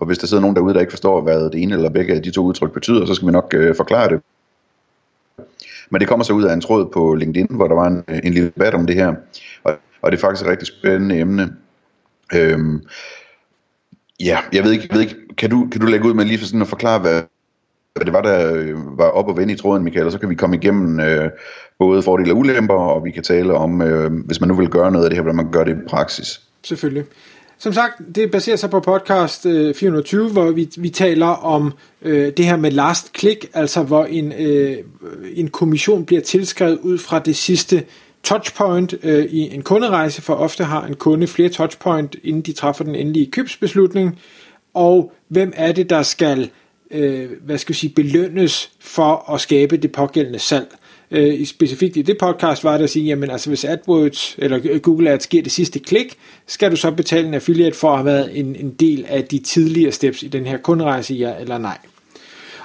Og hvis der sidder nogen derude, der ikke forstår, hvad det ene eller begge af de to udtryk betyder, så skal vi nok øh, forklare det. Men det kommer så ud af en tråd på LinkedIn, hvor der var en, øh, en lille debat om det her. Og, og det er faktisk et rigtig spændende emne. Øhm, ja, jeg ved ikke, jeg ved ikke kan, du, kan du lægge ud med lige for sådan at forklare, hvad, hvad det var, der øh, var op og vende i tråden, Michael, og så kan vi komme igennem øh, både fordele og ulemper, og vi kan tale om, øh, hvis man nu vil gøre noget af det her, hvordan man gør det i praksis. Selvfølgelig. Som sagt, det baserer sig på podcast øh, 420, hvor vi, vi taler om øh, det her med last click, altså hvor en, øh, en kommission bliver tilskrevet ud fra det sidste touchpoint øh, i en kunderejse, for ofte har en kunde flere touchpoint, inden de træffer den endelige købsbeslutning, og hvem er det, der skal øh, hvad skal jeg sige, belønnes for at skabe det pågældende salg? Øh, specifikt i det podcast, var det at sige, jamen altså hvis AdWords eller Google Ads giver det sidste klik, skal du så betale en affiliate for at have været en, en del af de tidligere steps i den her kunderejse, ja eller nej.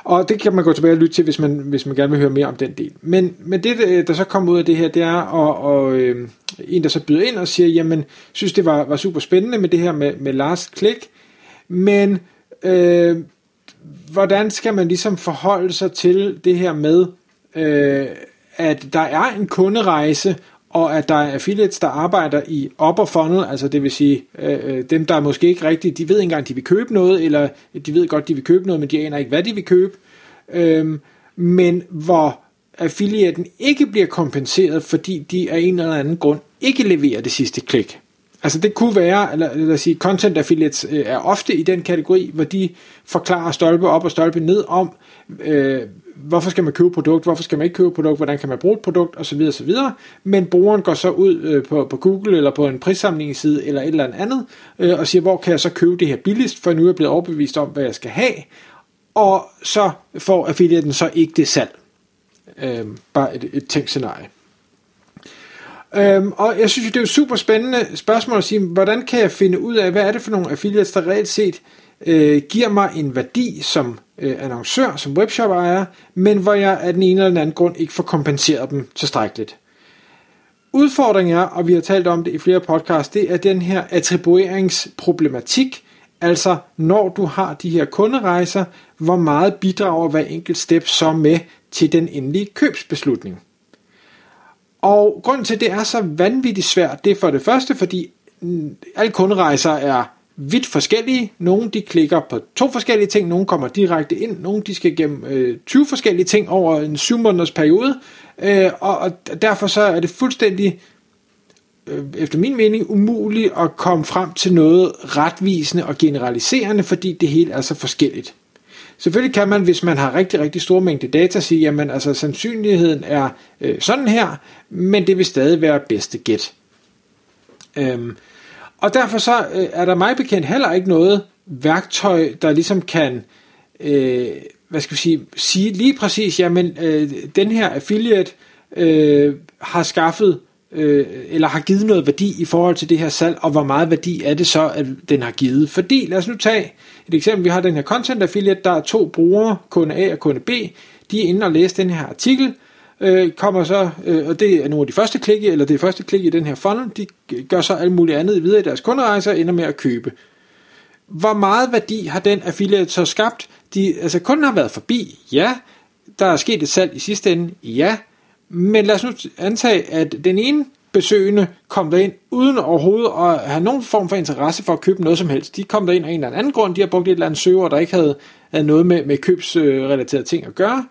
Og det kan man gå tilbage og lytte til, hvis man, hvis man gerne vil høre mere om den del. Men, men det, øh, der så kom ud af det her, det er og, og, øh, en, der så byder ind og siger, jamen, synes det var, var super spændende med det her med, med last click, men øh, hvordan skal man ligesom forholde sig til det her med, øh, at der er en kunderejse, og at der er affiliates, der arbejder i upper funnel, altså det vil sige, øh, øh dem der måske ikke rigtigt, de ved ikke engang, de vil købe noget, eller de ved godt, de vil købe noget, men de aner ikke, hvad de vil købe, øh, men hvor affiliaten ikke bliver kompenseret, fordi de af en eller anden grund ikke leverer det sidste klik. Altså det kunne være, eller lad os sige, content affiliates øh, er ofte i den kategori, hvor de forklarer stolpe op og stolpe ned om, øh, hvorfor skal man købe produkt, hvorfor skal man ikke købe produkt, hvordan kan man bruge et produkt osv. osv. Men brugeren går så ud øh, på, på Google eller på en prissamlingsside eller et eller andet øh, og siger, hvor kan jeg så købe det her billigst, for nu er jeg blevet overbevist om, hvad jeg skal have. Og så får affiliaten så ikke det salg. Øh, bare et, et tænkt scenarie. Øhm, og jeg synes det er et super spændende spørgsmål at sige, hvordan kan jeg finde ud af, hvad er det for nogle affiliates, der reelt set øh, giver mig en værdi som øh, annoncør, som webshop-ejer, men hvor jeg af den ene eller den anden grund ikke får kompenseret dem tilstrækkeligt. Udfordringen er, og vi har talt om det i flere podcasts, det er den her attribueringsproblematik, altså når du har de her kunderejser, hvor meget bidrager hver enkelt step så med til den endelige købsbeslutning. Og grunden til, at det er så vanvittigt svært, det er for det første, fordi alle kunderejser er vidt forskellige. Nogle de klikker på to forskellige ting, nogle kommer direkte ind, nogle de skal gennem øh, 20 forskellige ting over en 7 måneders periode, øh, og, og derfor så er det fuldstændig, øh, efter min mening, umuligt at komme frem til noget retvisende og generaliserende, fordi det hele er så forskelligt. Selvfølgelig kan man, hvis man har rigtig, rigtig store mængde data, sige, jamen altså sandsynligheden er øh, sådan her, men det vil stadig være bedste gæt. Øhm, og derfor så øh, er der mig bekendt heller ikke noget værktøj, der ligesom kan, øh, hvad skal vi sige, sige lige præcis, jamen øh, den her affiliate øh, har skaffet øh, eller har givet noget værdi i forhold til det her salg, og hvor meget værdi er det så, at den har givet. Fordi, lad os nu tage et eksempel, vi har den her content affiliate, der er to brugere, kunde A og kunde B, de er inde og læse den her artikel, øh, kommer så, øh, og det er nogle af de første klik, eller det første klik i den her funnel, de gør så alt muligt andet videre i deres kunderejser og ender med at købe. Hvor meget værdi har den affiliate så skabt? De, altså kunden har været forbi, ja. Der er sket et salg i sidste ende, ja. Men lad os nu antage, at den ene besøgende kom derind uden overhovedet at have nogen form for interesse for at købe noget som helst. De kom derind af en eller anden grund, de har brugt et eller andet søger, der ikke havde, havde noget med, med købsrelaterede ting at gøre,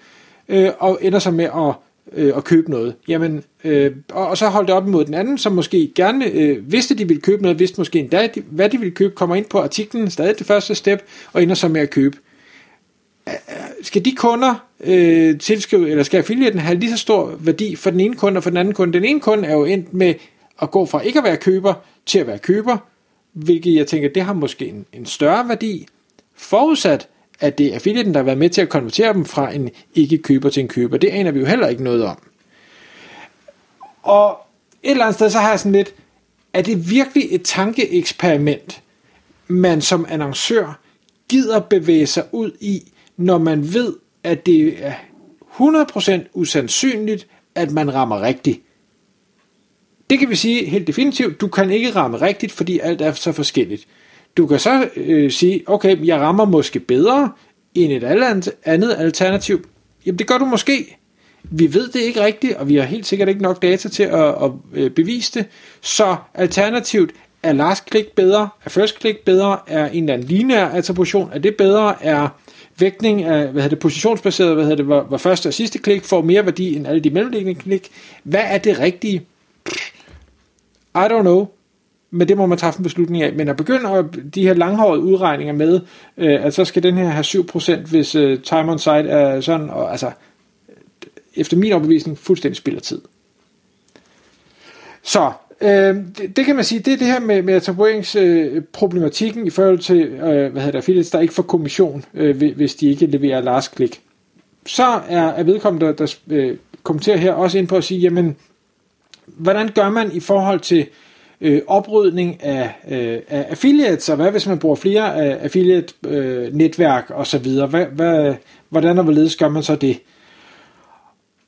øh, og ender så med at øh, at købe noget. Jamen, øh, og, og så holdt det op imod den anden, som måske gerne øh, vidste, de ville købe noget, vidste måske endda, de, hvad de ville købe, kommer ind på artiklen, stadig det første step, og ender så med at købe. Skal de kunder øh, tilskrive, eller skal affiliaten have lige så stor værdi for den ene kunde og for den anden kunde? Den ene kunde er jo endt med at gå fra ikke at være køber til at være køber, hvilket jeg tænker, det har måske en, en større værdi, forudsat at det er affiliaten, der har været med til at konvertere dem fra en ikke-køber til en køber. Det aner vi jo heller ikke noget om. Og et eller andet sted, så har jeg sådan lidt, er det virkelig et tankeeksperiment, man som annoncør gider bevæge sig ud i, når man ved, at det er 100% usandsynligt, at man rammer rigtigt. Det kan vi sige helt definitivt, du kan ikke ramme rigtigt, fordi alt er så forskelligt. Du kan så øh, sige, okay, jeg rammer måske bedre end et andet alternativ. Jamen det gør du måske. Vi ved det ikke rigtigt, og vi har helt sikkert ikke nok data til at, at, øh, bevise det. Så alternativt er last click bedre, er first click bedre, er en eller anden lineær attribution, er det bedre, er vægtning af hvad hedder det, positionsbaseret, hvad hedder det, hvor, hvor første og sidste klik får mere værdi end alle de mellemliggende klik. Hvad er det rigtige? I don't know men det må man træffe en beslutning af. Men at begynde at de her langhårede udregninger med, øh, at så skal den her have 7%, hvis øh, time on site er sådan, og altså, efter min overbevisning, fuldstændig spiller tid. Så, øh, det, det kan man sige, det er det her med, med attribueringsproblematikken øh, i forhold til, øh, hvad hedder det, affiliates, der ikke får kommission, øh, hvis de ikke leverer last click. Så er, er vedkommende, der, der øh, kommenterer her, også ind på at sige, jamen, hvordan gør man i forhold til øh, oprydning af, øh, af affiliates, og hvad hvis man bruger flere af affiliate-netværk øh, øh osv., hvad, hvad, hvordan og hvorledes gør man så det?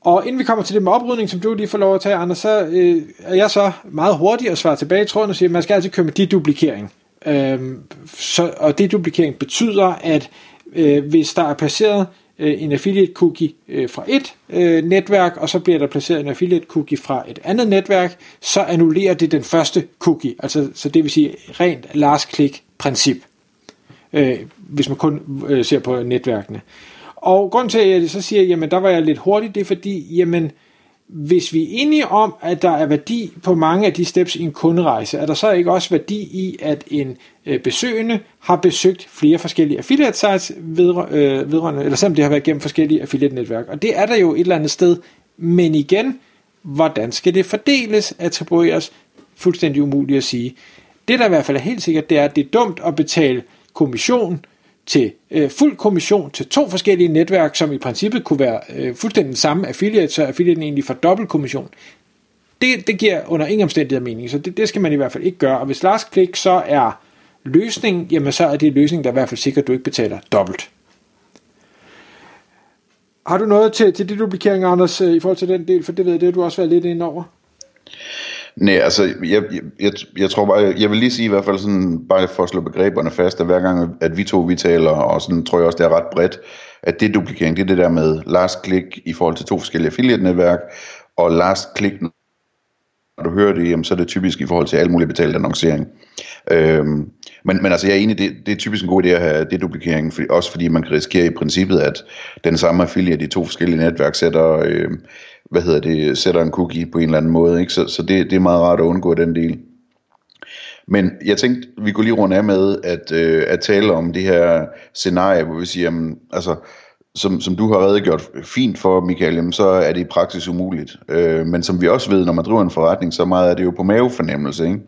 Og inden vi kommer til det med oprydning, som du lige får lov at tage, Anders, så øh, er jeg så meget hurtig at svare tilbage i tråden og sige, at man skal altid køre med deduplikering. Øh, så, og deduplikering betyder, at øh, hvis der er placeret øh, en affiliate cookie øh, fra et øh, netværk, og så bliver der placeret en affiliate cookie fra et andet netværk, så annullerer det den første cookie, altså så det vil sige rent last click princip, øh, hvis man kun øh, ser på netværkene. Og grund til, at jeg så siger, jamen der var jeg lidt hurtig, det er fordi, jamen øh, hvis vi er enige om, at der er værdi på mange af de steps i en kunderejse, er der så ikke også værdi i, at en øh, besøgende har besøgt flere forskellige affiliate sites øh, vedrørende, eller selvom det har været gennem forskellige affiliate netværk. Og det er der jo et eller andet sted. Men igen, hvordan skal det fordeles, attribueres, fuldstændig umuligt at sige. Det der i hvert fald er helt sikkert, det er, at det er dumt at betale kommission til øh, fuld kommission til to forskellige netværk, som i princippet kunne være øh, fuldstændig samme affiliate, så affiliaten egentlig får dobbelt kommission. Det, det giver under ingen omstændighed mening, så det, det skal man i hvert fald ikke gøre. Og hvis last click så er løsningen, jamen så er det løsning, der i hvert fald sikrer, at du ikke betaler dobbelt. Har du noget til, til de duplikering, Anders, øh, i forhold til den del? For det ved jeg, det har du også været lidt ind over. Nej, altså, jeg, jeg, jeg tror bare, jeg vil lige sige i hvert fald sådan, bare for at slå begreberne fast, at hver gang, at vi to vi taler, og sådan tror jeg også, det er ret bredt, at det duplikering, det er det der med last click i forhold til to forskellige affiliate-netværk, og last click, du hører det, jamen, så er det typisk i forhold til alle mulige betalt annoncering. Øhm, men, men altså, jeg er enig, det, det er typisk en god idé at have det duplikering, for, også fordi man kan risikere i princippet, at den samme affiliate i to forskellige netværk sætter... Øh, hvad hedder det, sætter en cookie på en eller anden måde. Ikke? Så, så det, det er meget rart at undgå den del. Men jeg tænkte, vi kunne lige runde af med at, øh, at tale om det her scenarie, hvor vi siger, jamen, altså, som, som du har redegjort fint for, Michael, jamen, så er det i praksis umuligt. Øh, men som vi også ved, når man driver en forretning, så meget er det jo på mavefornemmelse. Ikke?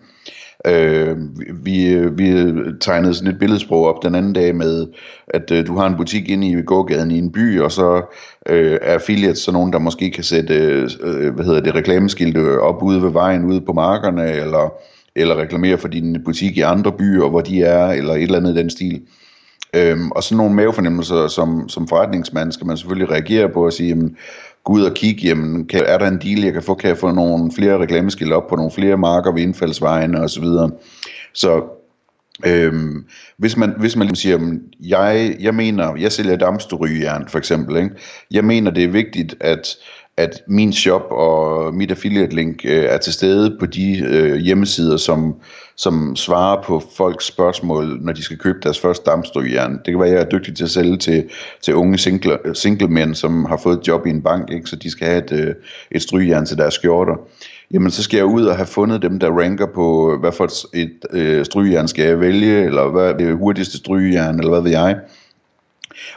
Øh, vi, vi tegnede sådan et billedsprog op den anden dag med, at øh, du har en butik inde i gågaden i en by, og så øh, er affiliates så nogen, der måske kan sætte øh, hvad hedder det, reklameskilte op ude ved vejen, ude på markerne, eller, eller reklamere for din butik i andre byer, hvor de er, eller et eller andet i den stil. Øhm, og sådan nogle mavefornemmelser som, som forretningsmand skal man selvfølgelig reagere på og sige, jamen, gå ud og kigge, jamen, kan, er der en deal, jeg kan få? Kan jeg få nogle flere reklameskilte op på nogle flere marker ved indfaldsvejene osv.? Så, så Øhm, hvis, man, hvis man ligesom siger, jeg, jeg mener, jeg sælger dampsterygejern for eksempel, ikke? jeg mener det er vigtigt, at at min shop og mit affiliate link øh, er til stede på de øh, hjemmesider, som, som svarer på folks spørgsmål, når de skal købe deres første dampstrygjern. Det kan være, at jeg er dygtig til at sælge til, til unge single, øh, single mænd, som har fået et job i en bank, ikke? så de skal have et, øh, et strygjern til deres skjorter. Jamen, så skal jeg ud og have fundet dem, der ranker på, hvad for et, et øh, strygjern skal jeg vælge, eller hvad er det hurtigste strygjern, eller hvad ved jeg.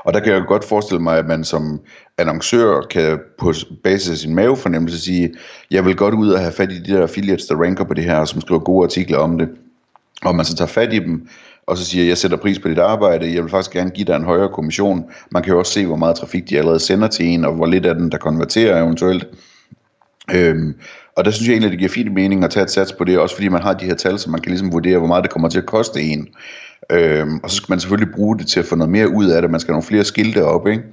Og der kan jeg godt forestille mig, at man som annoncør kan på basis af sin mavefornemmelse sige, jeg vil godt ud og have fat i de der affiliates, der ranker på det her, som skriver gode artikler om det. Og man så tager fat i dem, og så siger, jeg sætter pris på dit arbejde, jeg vil faktisk gerne give dig en højere kommission. Man kan jo også se, hvor meget trafik de allerede sender til en, og hvor lidt af den, der konverterer eventuelt. Øhm, og der synes jeg egentlig, at det giver fint mening at tage et sats på det, også fordi man har de her tal, så man kan ligesom vurdere, hvor meget det kommer til at koste en. Øhm, og så skal man selvfølgelig bruge det til at få noget mere ud af det. Man skal have nogle flere skilte op, ikke?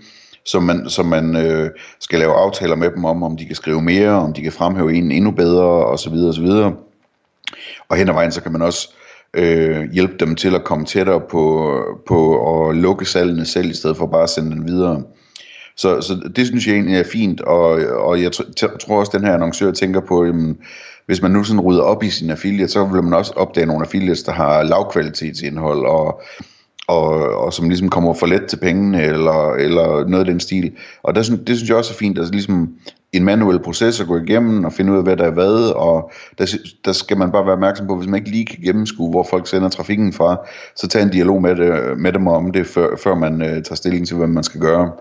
Så man, så man øh, skal lave aftaler med dem om, om de kan skrive mere, om de kan fremhæve en endnu bedre, osv. osv. Og hen ad vejen, så kan man også øh, hjælpe dem til at komme tættere på, på at lukke salgene selv, i stedet for bare at sende den videre. Så, så det synes jeg egentlig er fint, og, og jeg tror også, at den her annoncør tænker på, jamen, hvis man nu sådan rydder op i sin affiliate, så vil man også opdage nogle affiliates, der har lavkvalitetsindhold, og, og, og som ligesom kommer for let til pengene, eller, eller noget af den stil. Og der, det synes jeg også er fint, at altså ligesom en manuel proces at gå igennem og finde ud af, hvad der er hvad, og der, der skal man bare være opmærksom på, hvis man ikke lige kan gennemskue, hvor folk sender trafikken fra, så tag en dialog med, det, med dem om det, før, før man øh, tager stilling til, hvad man skal gøre.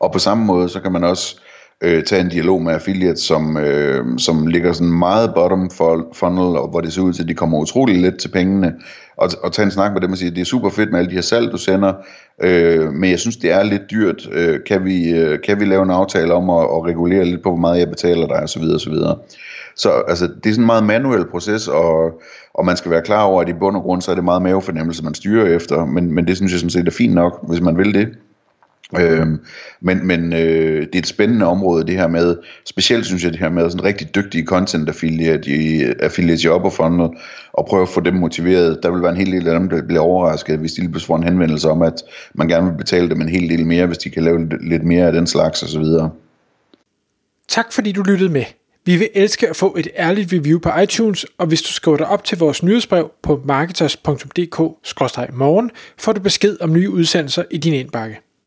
Og på samme måde, så kan man også øh, øh, tage en dialog med affiliates, som, øh, som ligger sådan meget bottom funnel, og hvor det ser ud til, at de kommer utrolig let til pengene, og, og tage en snak med dem og sige, det er super fedt med alle de her salg, du sender, øh, men jeg synes, det er lidt dyrt. Øh, kan, vi, øh, kan vi lave en aftale om at, at regulere lidt på, hvor meget jeg betaler dig, osv. osv. Så altså, det er sådan en meget manuel proces, og, og man skal være klar over, at i bund og grund, så er det meget mavefornemmelse, man styrer efter, men, men det synes jeg sådan set er fint nok, hvis man vil det. Øhm, men men øh, det er et spændende område det her med, specielt synes jeg det her med sådan rigtig dygtige content affiliate i, affiliates i opperfondet, og prøve at få dem motiveret. Der vil være en hel del af dem, der bliver overrasket, hvis de lige får en henvendelse om, at man gerne vil betale dem en hel del mere, hvis de kan lave lidt mere af den slags osv. Tak fordi du lyttede med. Vi vil elske at få et ærligt review på iTunes, og hvis du skriver dig op til vores nyhedsbrev på marketers.dk-morgen, får du besked om nye udsendelser i din indbakke.